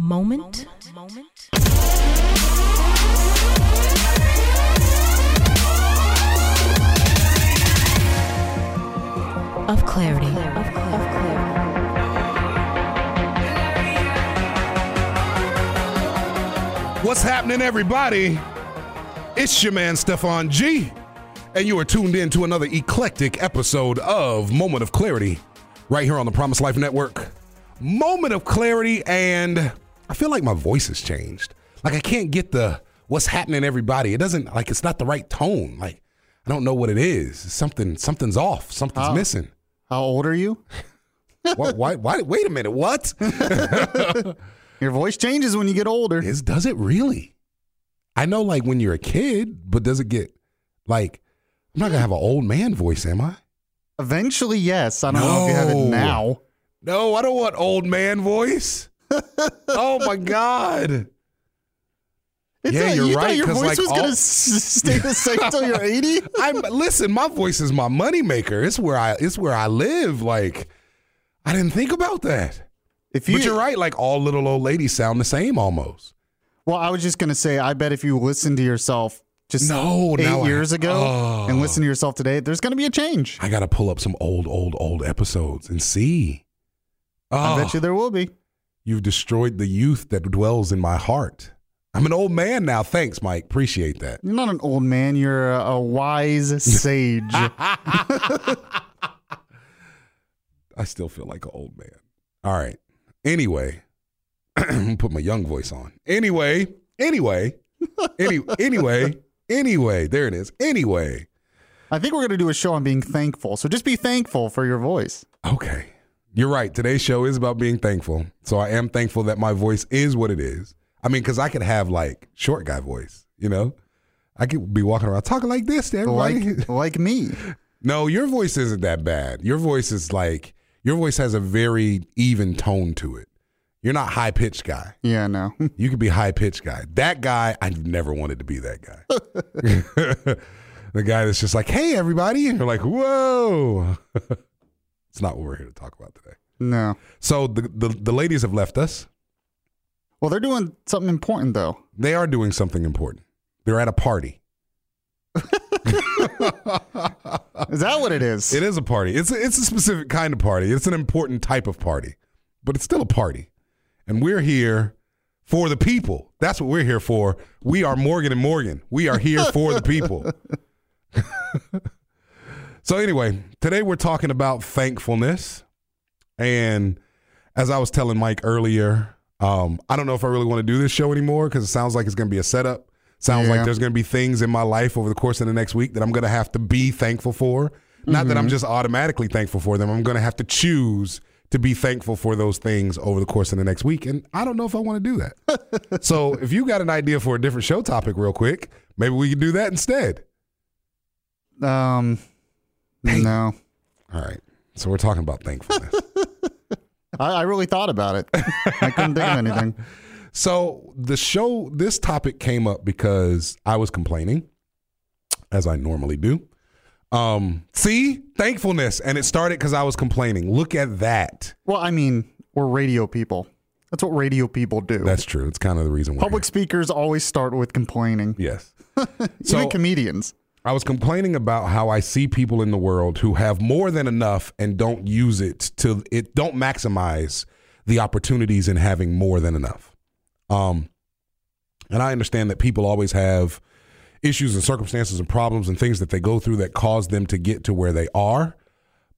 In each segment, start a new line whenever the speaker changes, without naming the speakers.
Moment. Of clarity. Of clarity.
What's happening, everybody? It's your man, Stefan G, and you are tuned in to another eclectic episode of Moment of Clarity right here on the Promise Life Network. Moment of Clarity, and I feel like my voice has changed. Like, I can't get the what's happening, everybody. It doesn't, like, it's not the right tone. Like, I don't know what it is. Something, something's off. Something's
Oh.
missing.
How old are you?
What, why, why, wait a minute. What?
Your voice changes when you get older.
Is does it really? I know like when you're a kid, but does it get like I'm not gonna have an old man voice, am I?
Eventually, yes. I don't know if you have it now.
No, I don't want old man voice. Oh my god.
It's
Yeah,
not-
you're
you
right,
Thought your voice
like,
was
all-
gonna stay the same until you're 80.
I'm listen, my voice is my moneymaker. It's where I it's where I live. Like I didn't think about that.
If you,
but you're right, like all little old ladies sound the same almost.
well, I was just gonna say, I bet if you listen to yourself just
No,
eight
now I-
years ago
Oh.
and listen to yourself today, there's gonna be a change.
I gotta pull up some old, old, old episodes and see.
I
Oh.
bet you there will be.
You've destroyed the youth that dwells in my heart. I'm an old man now. Thanks, Mike. Appreciate that.
You're not an old man. You're a, a wise sage.
I still feel like an old man. All right. Anyway, put my young voice on. Anyway, anyway, any, anyway, anyway. There it is. Anyway.
I think we're gonna do a show on being thankful. So just be thankful for your voice.
Okay. You're right. Today's show is about being thankful. So I am thankful that my voice is what it is. I mean, because I could have like short guy voice, you know? I could be walking around talking like this to everybody.
Like like me.
No, your voice isn't that bad. Your voice is like your voice has a very even tone to it. You're not high pitched guy.
Yeah, no.
You could be high pitched guy. That guy, I never wanted to be that guy. the guy that's just like, hey everybody, and you're like, whoa. It's not what we're here to talk about today.
No.
So the, the the ladies have left us.
Well, they're doing something important though.
They are doing something important. They're at a party.
Is that what it is?
It is a party. It's a, it's a specific kind of party. It's an important type of party, but it's still a party. And we're here for the people. That's what we're here for. We are Morgan and Morgan. We are here for the people. so anyway, today we're talking about thankfulness. And as I was telling Mike earlier, um, I don't know if I really want to do this show anymore because it sounds like it's going to be a setup. Sounds like there's going to be things in my life over the course of the next week that I'm going to have to be thankful for. Not that I'm just automatically thankful for them. I'm going to have to choose to be thankful for those things over the course of the next week. And I don't know if I want to do that. so if you got an idea for a different show topic, real quick, maybe we could do that instead.
Um, no.
All right. So we're talking about thankfulness.
I, I really thought about it. I couldn't think of anything.
So the show, this topic came up because I was complaining, as I normally do. Um, see, thankfulness, and it started because I was complaining. Look at that.
Well, I mean, we're radio people. That's what radio people do.
That's true. It's kind of the reason why.
Public speakers always start with complaining.
yes.
Even
So-
comedians.
I was complaining about how I see people in the world who have more than enough and don't use it to it don't maximize the opportunities in having more than enough. Um and I understand that people always have issues and circumstances and problems and things that they go through that cause them to get to where they are,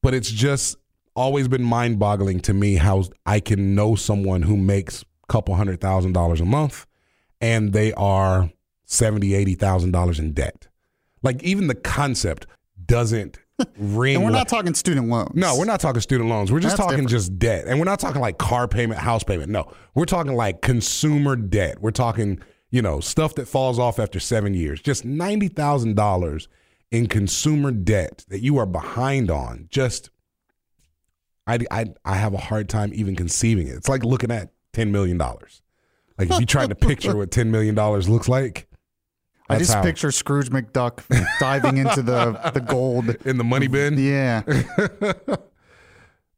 but it's just always been mind-boggling to me how I can know someone who makes a couple hundred thousand dollars a month and they are seventy, eighty thousand dollars in debt. Like even the concept doesn't ring.
And we're
like-
not talking student loans.
no, we're not talking student loans. We're just
That's
talking
different.
just debt. And we're not talking like car payment, house payment. No, we're talking like consumer debt. We're talking, you know, stuff that falls off after seven years. Just $90,000 in consumer debt that you are behind on. Just, I, I, I have a hard time even conceiving it. It's like looking at $10 million. Like if you tried to picture what $10 million looks like,
I
That's
just
how-
picture Scrooge McDuck diving into the the gold.
in the money bin.
Yeah,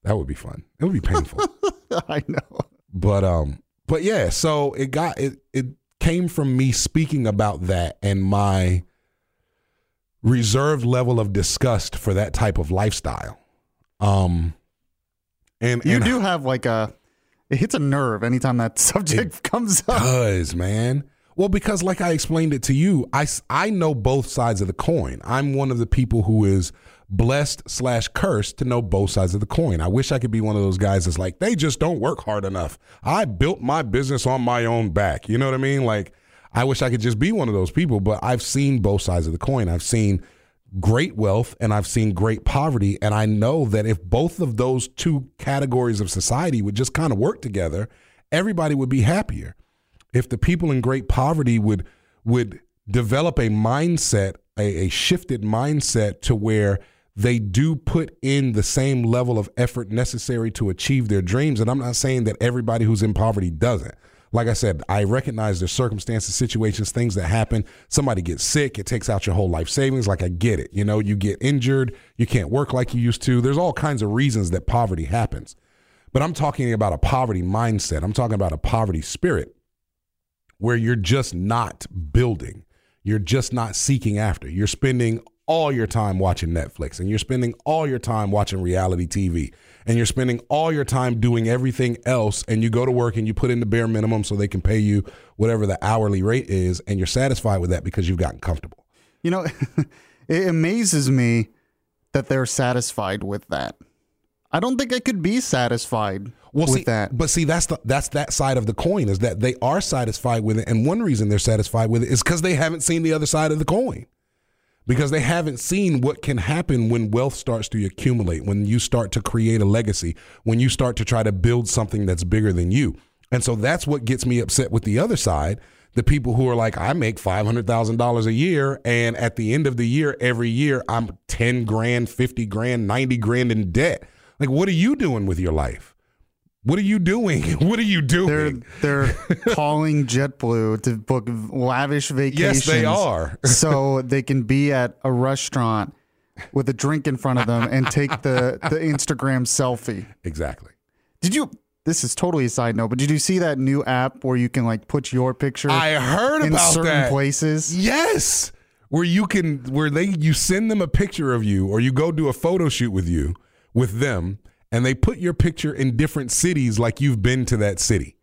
That would be fun. It would be painful.
I know.
but um but yeah, so it got it it came from me speaking about that and my reserved level of disgust for that type of lifestyle. Um and
You
and
do have like a it hits a nerve anytime that subject comes up.
does, man. Well, because like I explained it to you, I, I know both sides of the coin. I'm one of the people who is blessed slash cursed to know both sides of the coin. I wish I could be one of those guys that's like, they just don't work hard enough. I built my business on my own back. You know what I mean? Like, I wish I could just be one of those people, but I've seen both sides of the coin. I've seen great wealth and I've seen great poverty. And I know that if both of those two categories of society would just kind of work together, everybody would be happier. If the people in great poverty would would develop a mindset, a, a shifted mindset to where they do put in the same level of effort necessary to achieve their dreams. And I'm not saying that everybody who's in poverty doesn't. Like I said, I recognize there's circumstances, situations, things that happen. Somebody gets sick, it takes out your whole life savings. Like I get it. You know, you get injured, you can't work like you used to. There's all kinds of reasons that poverty happens. But I'm talking about a poverty mindset. I'm talking about a poverty spirit where you're just not building. You're just not seeking after. You're spending all your time watching Netflix and you're spending all your time watching reality TV and you're spending all your time doing everything else and you go to work and you put in the bare minimum so they can pay you whatever the hourly rate is and you're satisfied with that because you've gotten comfortable.
You know, it amazes me that they're satisfied with that. I don't think I could be satisfied
Well,
with
see,
that.
but see, that's the, that's that side of the coin is that they are satisfied with it, and one reason they're satisfied with it is because they haven't seen the other side of the coin, because they haven't seen what can happen when wealth starts to accumulate, when you start to create a legacy, when you start to try to build something that's bigger than you, and so that's what gets me upset with the other side. The people who are like, I make five hundred thousand dollars a year, and at the end of the year, every year, I'm ten grand, fifty grand, ninety grand in debt. Like, what are you doing with your life? What are you doing? What are you
They're
doing?
they're calling JetBlue to book lavish vacations.
Yes, they are.
so they can be at a restaurant with a drink in front of them and take the the Instagram selfie.
exactly.
Did you? This is totally a side note, but did you see that new app where you can like put your picture
I heard
in
about
certain
that.
places?
Yes, where you can, where they, you send them a picture of you, or you go do a photo shoot with you, with them, and they put your picture in different cities, like you've been to that city.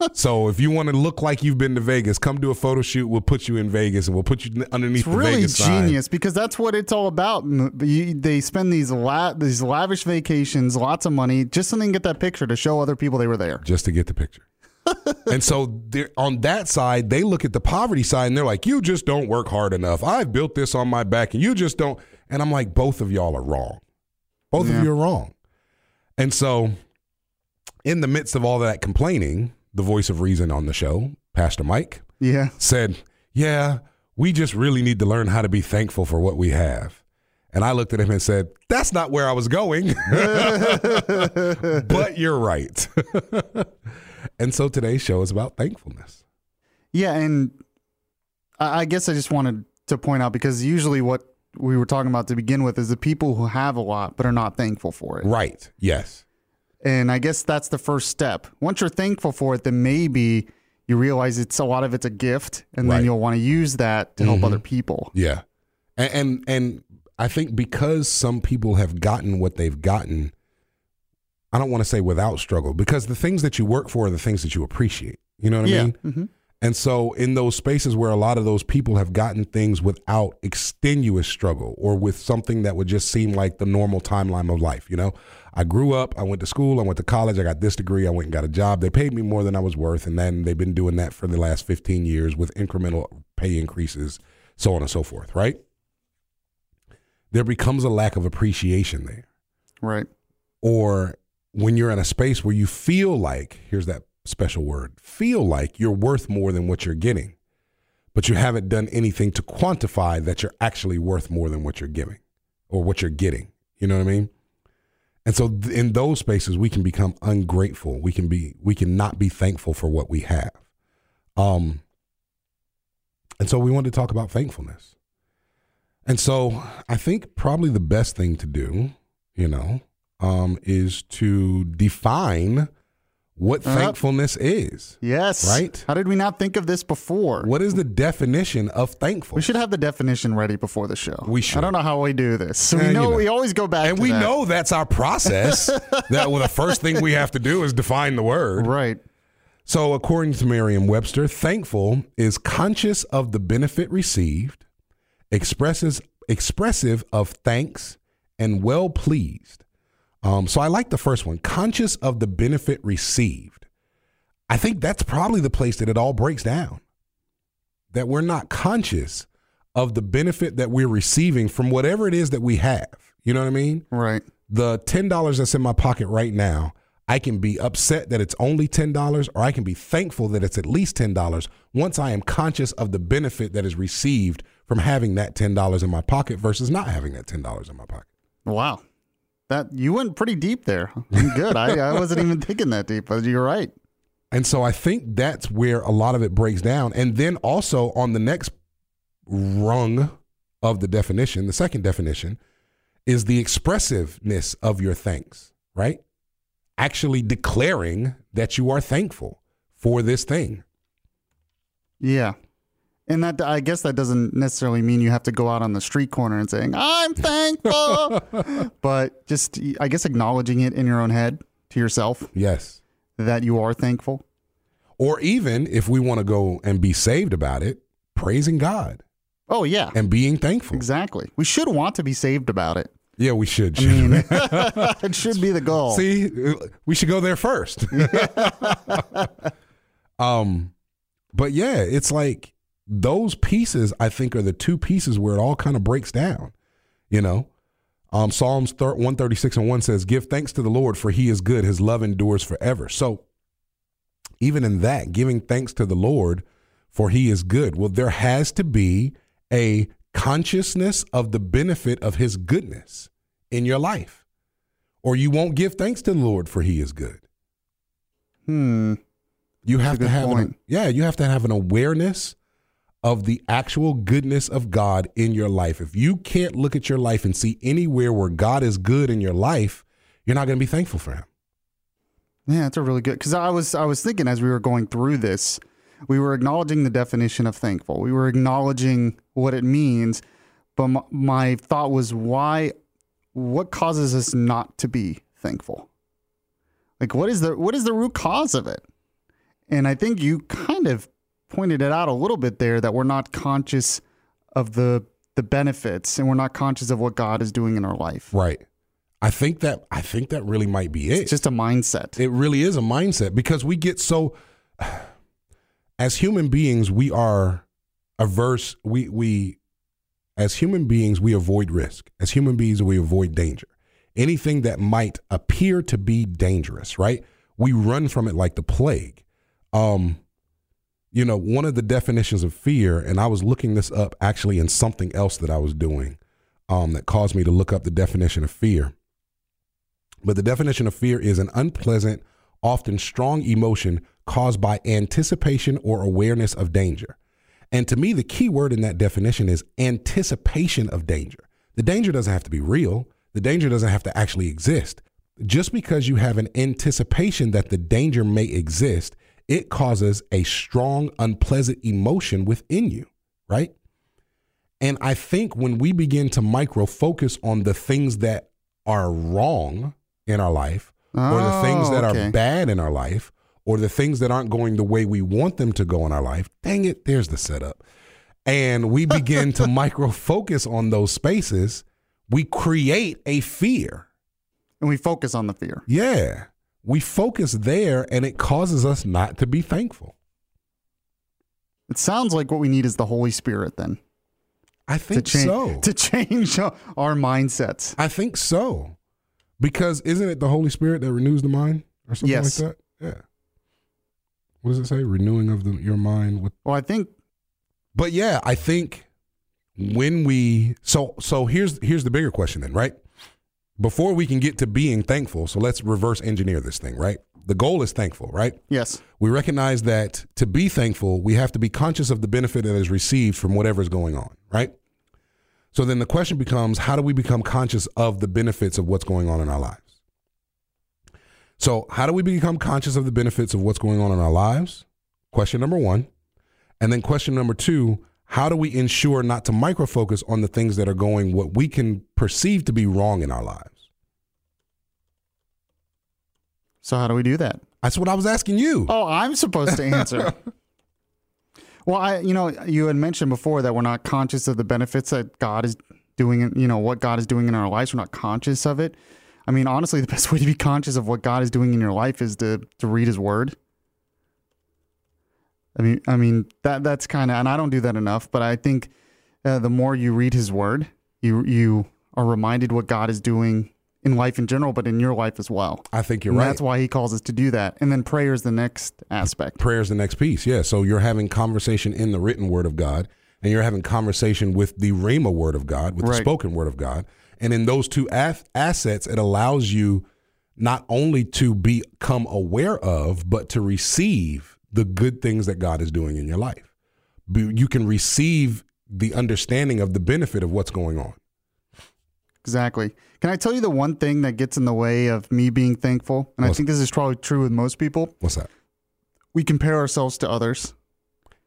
so if you want to look like you've been to Vegas, come do a photo shoot. We'll put you in Vegas, and we'll put you underneath
It's
the
really
Vegas sign.
genius because that's what it's all about. They spend these la- these lavish vacations, lots of money, just so they can get that picture to show other people they were there.
just to get the picture. and so on that side, they look at the poverty side and they're like, "You just don't work hard enough. I've built this on my back, and you just don't." And I'm like, both of y'all are wrong. Both
Yeah.
of you are wrong. And so, in the midst of all that complaining, the voice of reason on the show, Pastor Mike,
Yeah.
said, Yeah, we just really need to learn how to be thankful for what we have. And I looked at him and said, That's not where I was going. but you're right. and so today's show is about thankfulness.
Yeah, and I I guess I just wanted to point out because usually what we were talking about to begin with is the people who have a lot but are not thankful for it.
Right. Yes.
And I guess that's the first step. Once you're thankful for it, then maybe you realize it's a lot of it's a gift, and
Right.
then you'll want to use that to help other people.
Yeah. And, and and I think because some people have gotten what they've gotten, I don't want to say without struggle, because the things that you work for are the things that you appreciate. You know what I
Yeah.
mean?
hmm
And so, in those spaces where a lot of those people have gotten things without extenuous struggle or with something that would just seem like the normal timeline of life, you know, I grew up, I went to school, I went to college, I got this degree, I went and got a job. They paid me more than I was worth. And then they've been doing that for the last 15 years with incremental pay increases, so on and so forth, right? There becomes a lack of appreciation there
Right.
or when you're in a space where you feel like here's that special word feel like you're worth more than what you're getting but you haven't done anything to quantify that you're actually worth more than what you're giving or what you're getting. You know what i mean? And so th- in those spaces we can become ungrateful. We can be we can not be thankful for what we have. Um and so we wanted to talk about thankfulness. And so i think probably the best thing to do you know um, is to define what
Uh-huh.
thankfulness is.
Yes.
Right?
How did we not think of this before?
What is the definition of thankful?
We should have the definition ready before the show.
We should.
I don't know how we do this. So we
you
know,
know.
we always go back
and we
that.
know that's our process. that well, the first thing we have to do is define the word.
Right.
So, according to Merriam Webster, thankful is conscious of the benefit received, expresses expressive of thanks, and well pleased. Um, so, I like the first one conscious of the benefit received. I think that's probably the place that it all breaks down. That we're not conscious of the benefit that we're receiving from whatever it is that we have. You know what I mean?
Right.
the ten dollars that's in my pocket right now, I can be upset that it's only ten dollars, or I can be thankful that it's at least ten dollars. Once I am conscious of the benefit that is received from having that ten dollars in my pocket versus not having that ten dollars in my pocket.
Wow. That you went pretty deep there. Good. I, I wasn't even thinking that deep, but you're right.
And so I think that's where a lot of it breaks down. And then also on the next rung of the definition, the second definition, is the expressiveness of your thanks, right? Actually declaring that you are thankful for this thing.
Yeah. And that I guess that doesn't necessarily mean you have to go out on the street corner and saying, I'm thankful. but just I guess acknowledging it in your own head to yourself
Yes.
that you are thankful.
Or even if we want to go and be saved about it, praising God
Oh yeah.
and being thankful.
Exactly. We should want to be saved about it.
Yeah, we should.
I mean, it should be the goal.
See, we should go there first. um, but yeah, it's like those pieces. I think are the two pieces where it all kind of breaks down. You know, um, Psalms one thirty six and one says, "Give thanks to the Lord, for He is good; His love endures forever." So, even in that, giving thanks to the Lord, for He is good. Well, there has to be a consciousness of the benefit of His goodness in your life or you won't give thanks to the Lord for he is good.
Hmm.
You have to have an, yeah, you have to have an awareness of the actual goodness of God in your life. If you can't look at your life and see anywhere where God is good in your life, you're not going to be thankful for him.
Yeah, that's a really good because I was I was thinking as we were going through this, we were acknowledging the definition of thankful. We were acknowledging what it means, but my, my thought was why, what causes us not to be thankful? Like what is the what is the root cause of it? And I think you kind of pointed it out a little bit there that we're not conscious of the the benefits and we're not conscious of what God is doing in our life.
Right. I think that I think that really might be it.
It's just a mindset.
It really is a mindset because we get so as human beings we are averse we we as human beings we avoid risk. As human beings we avoid danger. Anything that might appear to be dangerous, right? We run from it like the plague. Um you know, one of the definitions of fear and I was looking this up actually in something else that I was doing um that caused me to look up the definition of fear. But the definition of fear is an unpleasant, often strong emotion caused by anticipation or awareness of danger. And to me, the key word in that definition is anticipation of danger. The danger doesn't have to be real, the danger doesn't have to actually exist. Just because you have an anticipation that the danger may exist, it causes a strong, unpleasant emotion within you, right? And I think when we begin to micro focus on the things that are wrong in our life, or the things
Oh,
that
okay.
are bad in our life, or the things that aren't going the way we want them to go in our life, dang it, there's the setup. And we begin to micro focus on those spaces, we create a fear.
and we focus on the fear.
Yeah. We focus there and it causes us not to be thankful.
It sounds like what we need is the Holy Spirit then
I
to
think
change
so.
to change our mindsets.
I think so. Because isn't it the Holy Spirit that renews the mind or something
Yes.
like that? Yeah. What does it say? Renewing of the, your mind with
Well, I think
But yeah, I think when we so so here's here's the bigger question then, right? Before we can get to being thankful, so let's reverse engineer this thing, right? The goal is thankful, right?
yes,
We recognize that to be thankful, we have to be conscious of the benefit that is received from whatever is going on, right? So then the question becomes how do we become conscious of the benefits of what's going on in our lives? So, how do we become conscious of the benefits of what's going on in our lives? Question number one. And then question number two, how do we ensure not to micro focus on the things that are going what we can perceive to be wrong in our lives?
So how do we do that?
That's what I was asking you.
Oh, I'm supposed to answer. well, I you know, you had mentioned before that we're not conscious of the benefits that God is doing, you know, what God is doing in our lives. We're not conscious of it. I mean, honestly, the best way to be conscious of what God is doing in your life is to to read his word. I mean, I mean that that's kind of, and I don't do that enough. But I think uh, the more you read His Word, you you are reminded what God is doing in life in general, but in your life as well.
I think you're
And
right.
That's why He calls us to do that. And then prayer is the next aspect.
prayer is the next piece. Yeah. So you're having conversation in the written word of God, and you're having conversation with the Rhema word of God, with the spoken word of God. And in those two af- assets, it allows you not only to become aware of, but to receive the good things that God is doing in your life. You can receive the understanding of the benefit of what's going on.
Exactly. Can I tell you the one thing that gets in the way of me being thankful? And I
What's-
think this is probably true with most people.
What's that?
We compare ourselves to others.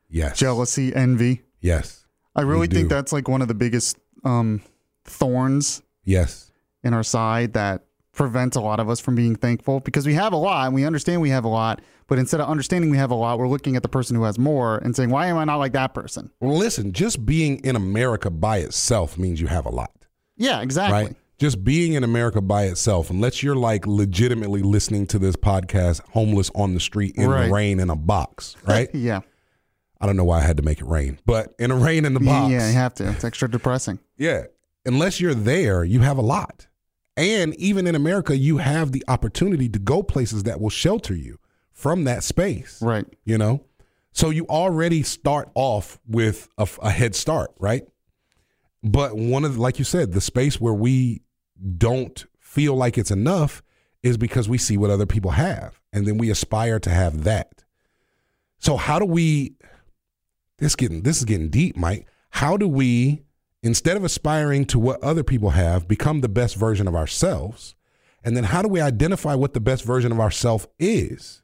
Yes.
Jealousy, envy.
Yes.
I really think that's like one of the biggest um, thorns
Yes.
in our side that prevents a lot of us from being thankful because we have a lot and we understand we have a lot, but instead of understanding we have a lot, we're looking at the person who has more and saying, "Why am I not like that person?"
Well, listen, just being in America by itself means you have a lot.
Yeah, exactly.
right? Just being in America by itself, unless you're like legitimately listening to this podcast, homeless on the street in
Right.
the rain in a box, right?
Yeah.
I don't know why I had to make it rain, but in a rain in the box,
yeah, you have to. It's extra depressing.
yeah. Unless you're there, you have a lot, and even in America, you have the opportunity to go places that will shelter you from that space,
Right.
you know. So you already start off with a, a head start, right? But one of the, like you said, the space where we don't feel like it's enough is because we see what other people have and then we aspire to have that. So how do we this getting this is getting deep, Mike. How do we instead of aspiring to what other people have, become the best version of ourselves? And then how do we identify what the best version of ourselves is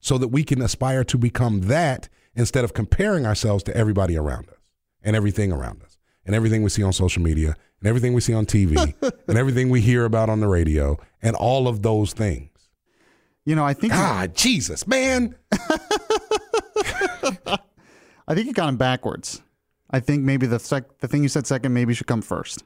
so that we can aspire to become that instead of comparing ourselves to everybody around us and everything around us and everything we see on social media and everything we see on TV and everything we hear about on the radio and all of those things.
You know, I think
God, Jesus, man.
I think you got him backwards. I think maybe the sec- the thing you said second maybe should come first.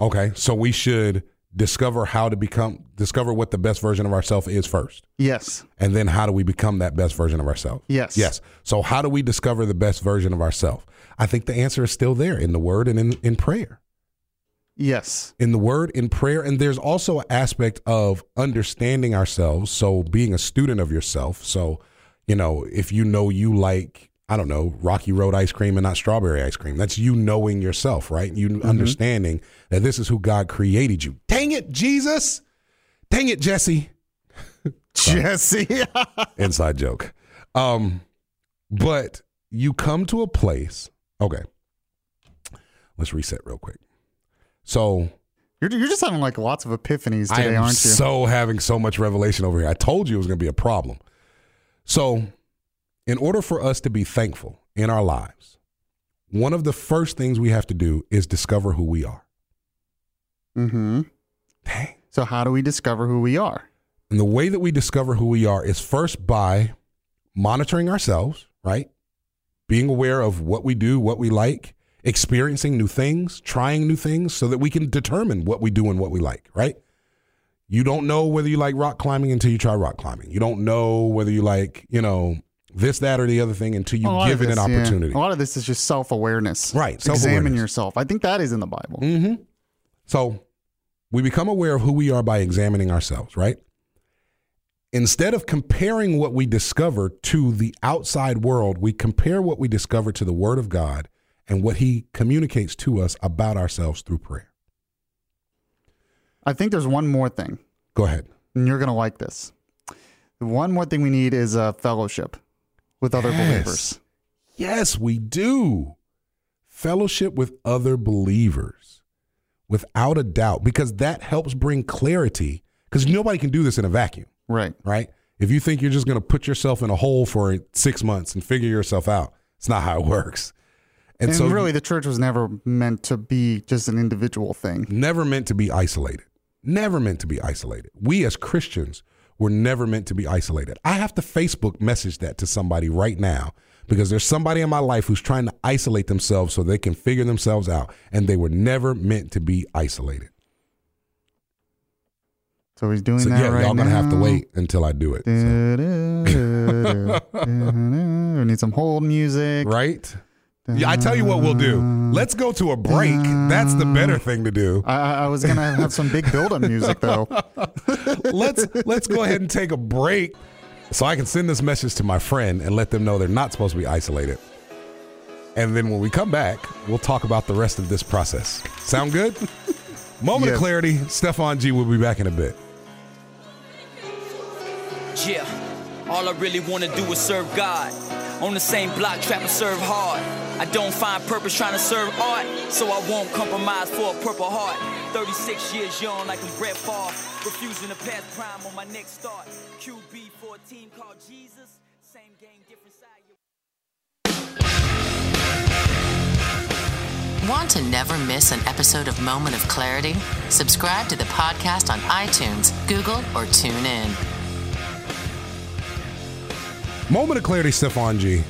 Okay, so we should discover how to become discover what the best version of ourselves is first.
Yes.
And then how do we become that best version of ourselves?
Yes.
Yes. So how do we discover the best version of ourselves? I think the answer is still there in the word and in, in prayer.
Yes.
In the word, in prayer. And there's also an aspect of understanding ourselves. So being a student of yourself. So, you know, if you know you like, I don't know, Rocky Road ice cream and not strawberry ice cream, that's you knowing yourself, right? You understanding that this is who God created you. Dang it, Jesus. Dang it, Jesse.
Jesse.
inside joke. Um, but you come to a place. Okay, let's reset real quick. So
you're, you're just having like lots of epiphanies today, aren't you?
so having so much revelation over here. I told you it was going to be a problem. So, in order for us to be thankful in our lives, one of the first things we have to do is discover who we are.
mm-hmm.
Dang.
So how do we discover who we are?
And the way that we discover who we are is first by monitoring ourselves, right? Being aware of what we do, what we like, experiencing new things, trying new things so that we can determine what we do and what we like, right? You don't know whether you like rock climbing until you try rock climbing. You don't know whether you like, you know, this, that, or the other thing until you give it an
this, yeah.
opportunity.
A lot of this is just self awareness.
Right,
Examine yourself. I think that is in the Bible.
Mm-hmm. So we become aware of who we are by examining ourselves, right? Instead of comparing what we discover to the outside world, we compare what we discover to the Word of God and what He communicates to us about ourselves through prayer.
I think there's one more thing,
Go ahead.
and you're going to like this. One more thing we need is a fellowship with other
Yes.
believers.
Yes, we do. Fellowship with other believers, without a doubt, because that helps bring clarity. Because nobody can do this in a vacuum.
Right.
right? If you think you're just going to put yourself in a hole for six months and figure yourself out, it's not how it works. And,
And
so,
really, the church was never meant to be just an individual thing.
never meant to be isolated. Never meant to be isolated. We as Christians were never meant to be isolated. I have to Facebook message that to somebody right now because there's somebody in my life who's trying to isolate themselves so they can figure themselves out, and they were never meant to be isolated.
So he's doing
So
that
yeah,
right
y'all gonna have to wait until I do it. So,
we need some hold music.
right? Yeah, I tell you what we'll do. Let's go to a break. That's the better thing to do.
I, I I was gonna have some big build-up music though.
let's let's go ahead and take a break so I can send this message to my friend and let them know they're not supposed to be isolated. And then when we come back, we'll talk about the rest of this process. Sound good? Moment of clarity. Stefan G will be back in a bit.
Yeah, all I really wanna do is serve God. On the same block, trap and serve hard. I don't find purpose trying to serve art, so I won't compromise for a purple heart. 36 years young, like I'm Brett Favre, refusing to pass prime on my next start. QB for a team called Jesus, same game, different side.
Want to never miss an episode of Moment of Clarity? Subscribe to the podcast on iTunes, Google, or tune in.
Moment of clarity, Stefan G.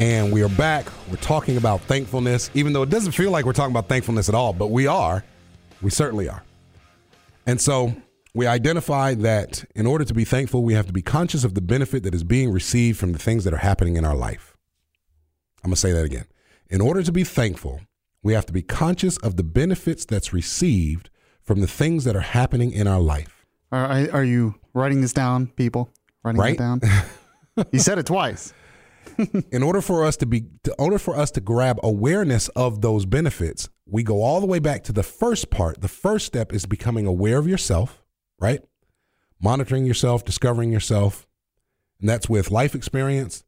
And we are back. We're talking about thankfulness, even though it doesn't feel like we're talking about thankfulness at all, but we are. We certainly are. And so we identify that in order to be thankful, we have to be conscious of the benefit that is being received from the things that are happening in our life. I'm going to say that again. In order to be thankful, we have to be conscious of the benefits that's received from the things that are happening in our life.
Are, are you writing this down, people? Writing
Right.
it down. you said it twice.
In order for us to be in order for us to grab awareness of those benefits we go all the way back to the first part. The first step is becoming aware of yourself right? Monitoring yourself discovering yourself. And that's with life experience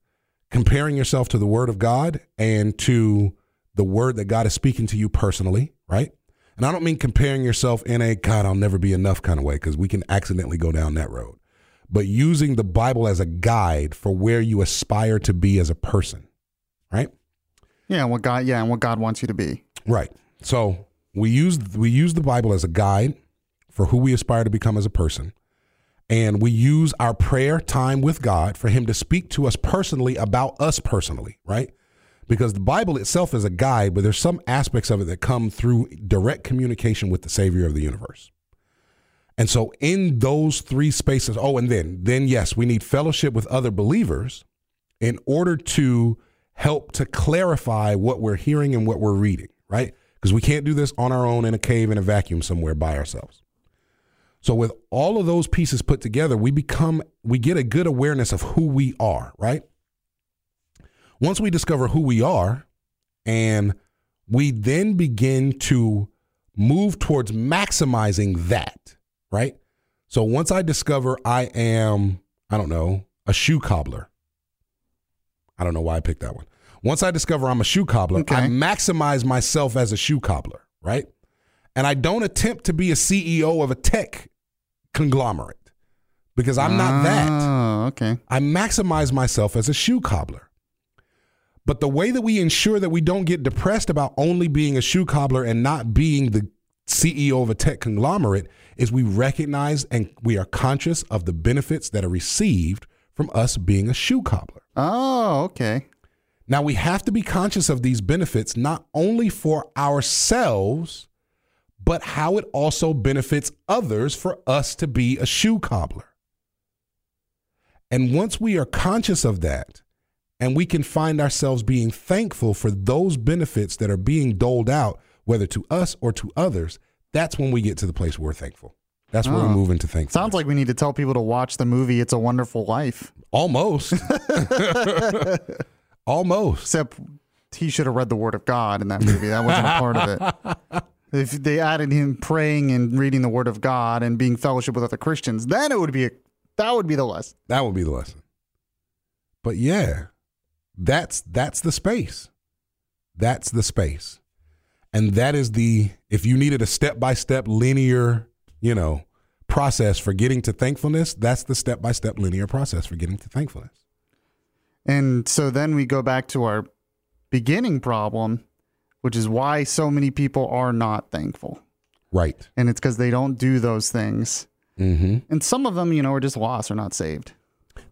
comparing yourself to the word of god and to the word that god is speaking to you personally right? And i don't mean comparing yourself in a god i'll never be enough kind of way because we can accidentally go down that road but using the Bible as a guide for where you aspire to be as a person, right?
Yeah, and what God yeah, and what God wants you to be.
Right. So we use we use the Bible as a guide for who we aspire to become as a person, and we use our prayer time with God for Him to speak to us personally about us personally, right? Because the Bible itself is a guide, but there's some aspects of it that come through direct communication with the Savior of the universe. And so in those three spaces, oh, and then then yes, we need fellowship with other believers in order to help to clarify what we're hearing and what we're reading, right? Because we can't do this on our own in a cave in a vacuum somewhere by ourselves. So with all of those pieces put together, we become we get a good awareness of who we are, right? Once we discover who we are and we then begin to move towards maximizing that, right? So once I discover I am, I don't know, a shoe cobbler. I don't know why I picked that one. Once I discover I'm a shoe cobbler,
Okay.
I maximize myself as a shoe cobbler, right? And I don't attempt to be a CEO of a tech conglomerate because I'm not that.
Oh, okay.
I maximize myself as a shoe cobbler. But the way that we ensure that we don't get depressed about only being a shoe cobbler and not being the CEO of a tech conglomerate is we recognize and we are conscious of the benefits that are received from us being a shoe cobbler.
Oh, okay.
Now we have to be conscious of these benefits not only for ourselves, but how it also benefits others for us to be a shoe cobbler. And once we are conscious of that, and we can find ourselves being thankful for those benefits that are being doled out, whether to us or to others, that's when we get to the place where we're thankful. That's where we
Oh.
move into thankfulness.
Sounds like we need to tell people to watch the movie It's a Wonderful Life.
almost, almost.
Except he should have read the Word of God in that movie. That wasn't a part of it. If they added him praying and reading the Word of God and being fellowship with other Christians, then it would be a, that would be the lesson.
That would be the lesson. But yeah, that's that's the space. That's the space. And that is the if you needed a step by step linear, you know, process for getting to thankfulness, that's the step by step linear process for getting to thankfulness.
And so then we go back to our beginning problem, which is why so many people are not thankful.
Right.
And it's because they don't do those things.
Mm-hmm.
And some of them, you know, are just lost or not saved.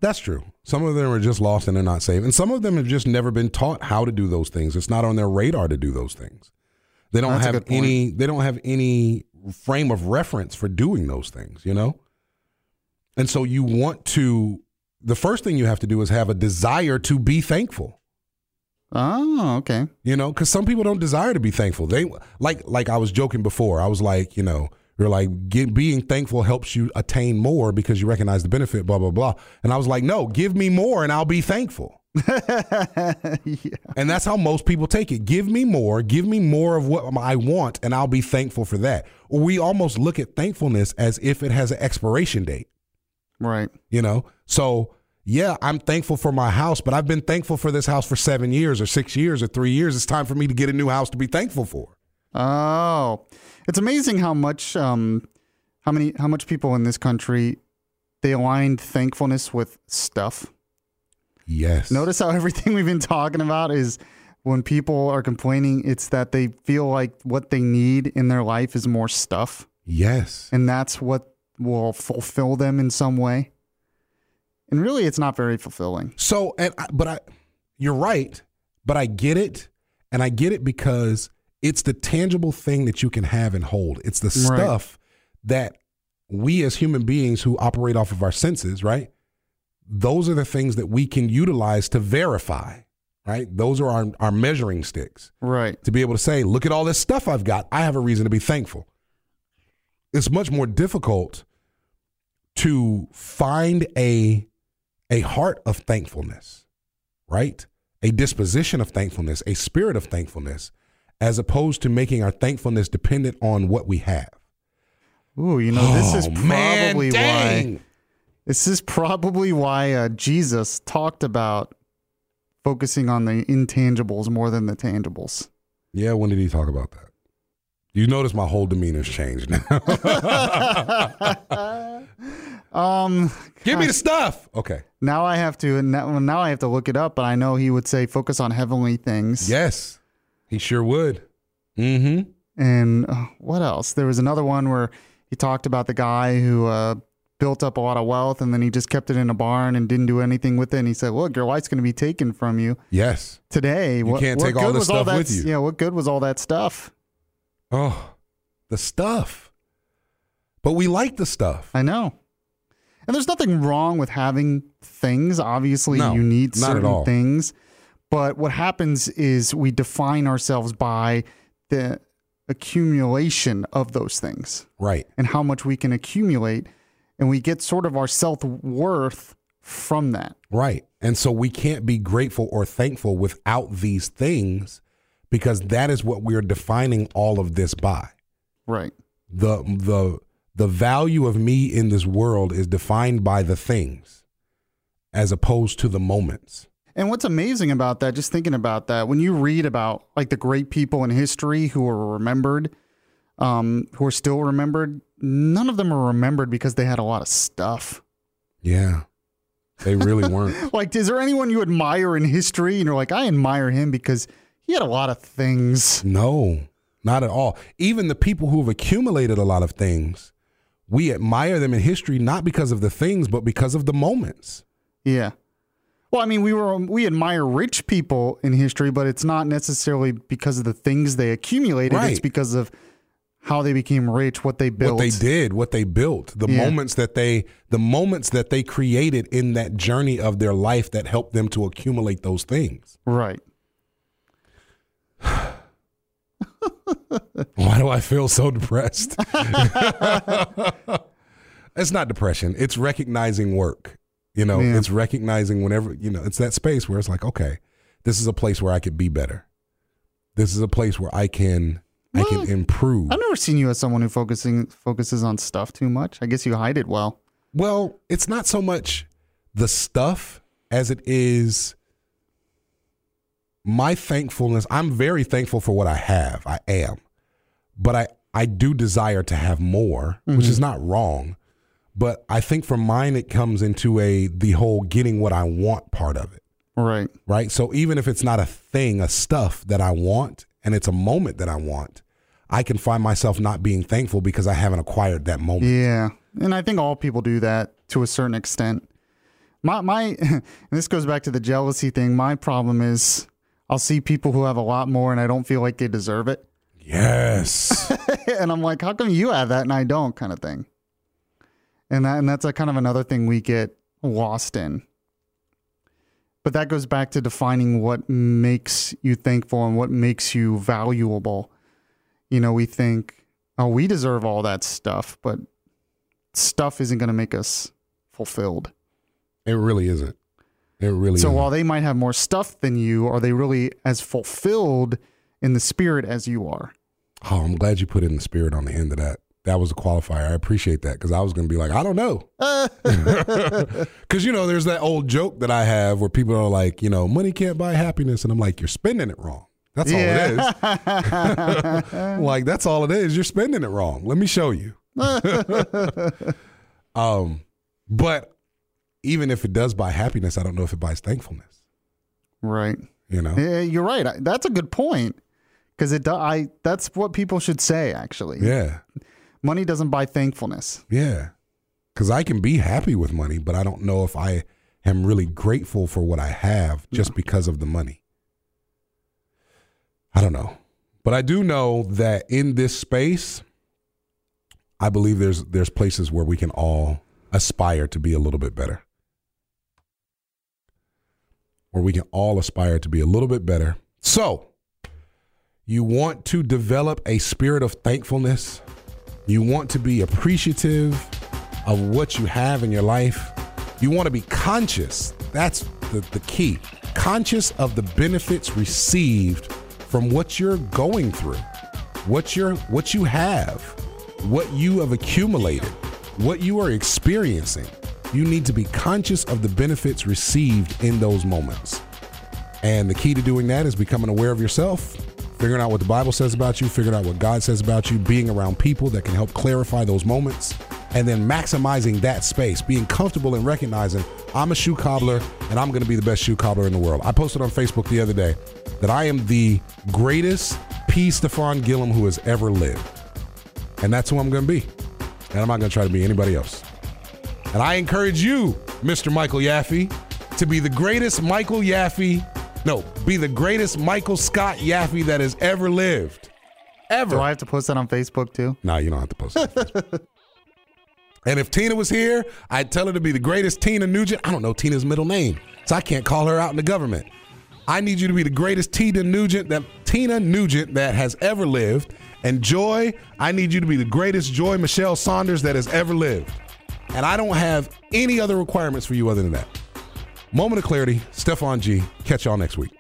That's true. Some of them are just lost and they're not saved. And some of them have just never been taught how to do those things. It's not on their radar to do those things. They don't
That's
have any they don't have any frame of reference for doing those things, you know? And so you want to the first thing you have to do is have a desire to be thankful.
Oh, okay.
You know, because some people don't desire to be thankful. They like like I was joking before. I was like, you know, you're like get, being thankful helps you attain more because you recognize the benefit. Blah blah blah. And I was like, no, give me more and I'll be thankful.
Yeah.
And that's how most people take it. Give me more, give me more of what I want, and I'll be thankful for that. Or we almost look at thankfulness as if it has an expiration date.
Right.
You know, so yeah, I'm thankful for my house, but I've been thankful for this house for seven years or six years or three years. It's time for me to get a new house to be thankful for.
Oh, it's amazing how much, um, how many, how much people in this country they aligned thankfulness with stuff.
Yes.
Notice how everything we've been talking about is when people are complaining, it's that they feel like what they need in their life is more stuff,
Yes.
and that's what will fulfill them in some way. And really, it's not very fulfilling.
So, and I, but I, you're right, but I get it, and I get it because it's the tangible thing that you can have and hold. It's the
Right.
stuff that we as human beings who operate off of our senses, right? Those are the things that we can utilize to verify, right? Those are our, our measuring sticks
Right.
to be able to say, look at all this stuff I've got. I have a reason to be thankful. It's much more difficult to find a a heart of thankfulness, right? A disposition of thankfulness, a spirit of thankfulness, as opposed to making our thankfulness dependent on what we have.
Ooh, you know, this is
Oh, man,
probably why. This is probably why uh, Jesus talked about focusing on the intangibles more than the tangibles.
Yeah, when did he talk about that? You notice my whole demeanor's changed now.
Um,
Give me the stuff. Okay.
now I have to now, now I have to look it up, but I know he would say focus on heavenly things.
Yes, he sure would. Mm-hmm.
And uh, what else? There was another one where he talked about the guy who uh, built up a lot of wealth and then he just kept it in a barn and didn't do anything with it. And he said, "Look, your life's going to be taken from you
Yes.
today. You
can't take all
good
this
was all
stuff
that,
with you."
Yeah, what good was all that stuff?
Oh, the stuff. But we like the stuff.
I know. And there's nothing wrong with having things. Obviously,
No,
you need certain
all.
things. But what happens is we define ourselves by the accumulation of those things
Right.
and how much we can accumulate. And we get sort of our self worth from that.
Right. And so we can't be grateful or thankful without these things because that is what we're defining all of this by.
Right.
The the the value of me in this world is defined by the things as opposed to the moments.
And what's amazing about that, just thinking about that, when you read about like the great people in history who are remembered, um, who are still remembered, none of them are remembered because they had a lot of stuff.
Yeah. They really weren't.
Like, is there anyone you admire in history and you're like, I admire him because he had a lot of things?
No, not at all. Even the people who have accumulated a lot of things, we admire them in history not because of the things, but because of the moments.
Yeah. Well, I mean, we were we admire rich people in history, but it's not necessarily because of the things they accumulated. It's because of how they became rich, what they built.
What they did, what they built, the
Yeah.
moments that they the moments that they created in that journey of their life that helped them to accumulate those things.
Right.
Why do I feel so depressed? it's not depression. It's recognizing work. You know,
Yeah.
it's recognizing whenever, you know, it's that space where it's like, okay, this is a place where I could be better. This is a place where I can I can improve.
I've never seen you as someone who focusing focuses on stuff too much. I guess you hide it well.
Well, it's not so much the stuff as it is my thankfulness. I'm very thankful for what I have. I am. But I I do desire to have more, which is mm-hmm. not wrong. But I think for mine, it comes into a the whole getting what I want part of it,
Right.
right? So even if it's not a thing, a stuff that I want, and it's a moment that I want, I can find myself not being thankful because I haven't acquired that moment.
Yeah. And I think all people do that to a certain extent. My my and this goes back to the jealousy thing. My problem is I'll see people who have a lot more and I don't feel like they deserve it.
Yes.
and I'm like, how come you have that and I don't kind of thing. And that and that's a kind of another thing we get lost in. But that goes back to defining what makes you thankful and what makes you valuable. You know, we think, oh, we deserve all that stuff, but stuff isn't going to make us fulfilled.
it really isn't. It really
So
isn't.
while they might have more stuff than you, are they really as fulfilled in the spirit as you are?
Oh, I'm glad you put in the spirit on the end of that. That was a qualifier. I appreciate that because I was going to be like, I don't know. Because, you know, there's that old joke that I have where people are like, you know, money can't buy happiness. And I'm like, you're spending it wrong. That's all it is. like, that's all it is. You're spending it wrong. Let me show you. um, but even if it does buy happiness, I don't know if it buys thankfulness.
Right.
You know?
Yeah, you're right. I- That's a good point because it. Do, I. That's what people should say. Actually,
Yeah.
money doesn't buy thankfulness.
Yeah. Because I can be happy with money, but I don't know if I am really grateful for what I have just because of the money. I don't know. But I do know that in this space, I believe there's there's places where we can all aspire to be a little bit better. Where we can all aspire to be a little bit better. So, you want to develop a spirit of thankfulness. You want to be appreciative of what you have in your life. You want to be conscious. That's the, the key. Conscious of the benefits received from what you're going through, what you're what you have, what you have accumulated, what you are experiencing. You need to be conscious of the benefits received in those moments. And the key to doing that is becoming aware of yourself, figuring out what the Bible says about you, figuring out what God says about you, being around people that can help clarify those moments, and then maximizing that space, being comfortable and recognizing I'm a shoe cobbler and I'm going to be the best shoe cobbler in the world. I posted on Facebook the other day that I am the greatest P. Stefan Gillum who has ever lived. And that's who I'm going to be. And I'm not going to try to be anybody else. And I encourage you, Mr. Michael Yaffe, to be the greatest Michael Yaffe. No, be the greatest Michael Scott Yaffe that has ever lived. Ever.
Do I have to post that on Facebook too?
No, you don't have to post it. and if Tina was here, I'd tell her to be the greatest Tina Nugent. I don't know Tina's middle name, so I can't call her out in the government. I need you to be the greatest Tina Nugent that Tina Nugent that has ever lived. And Joy, I need you to be the greatest Joy Michelle Saunders that has ever lived. And I don't have any other requirements for you other than that. Moment of clarity, Stefan G. Catch y'all next week.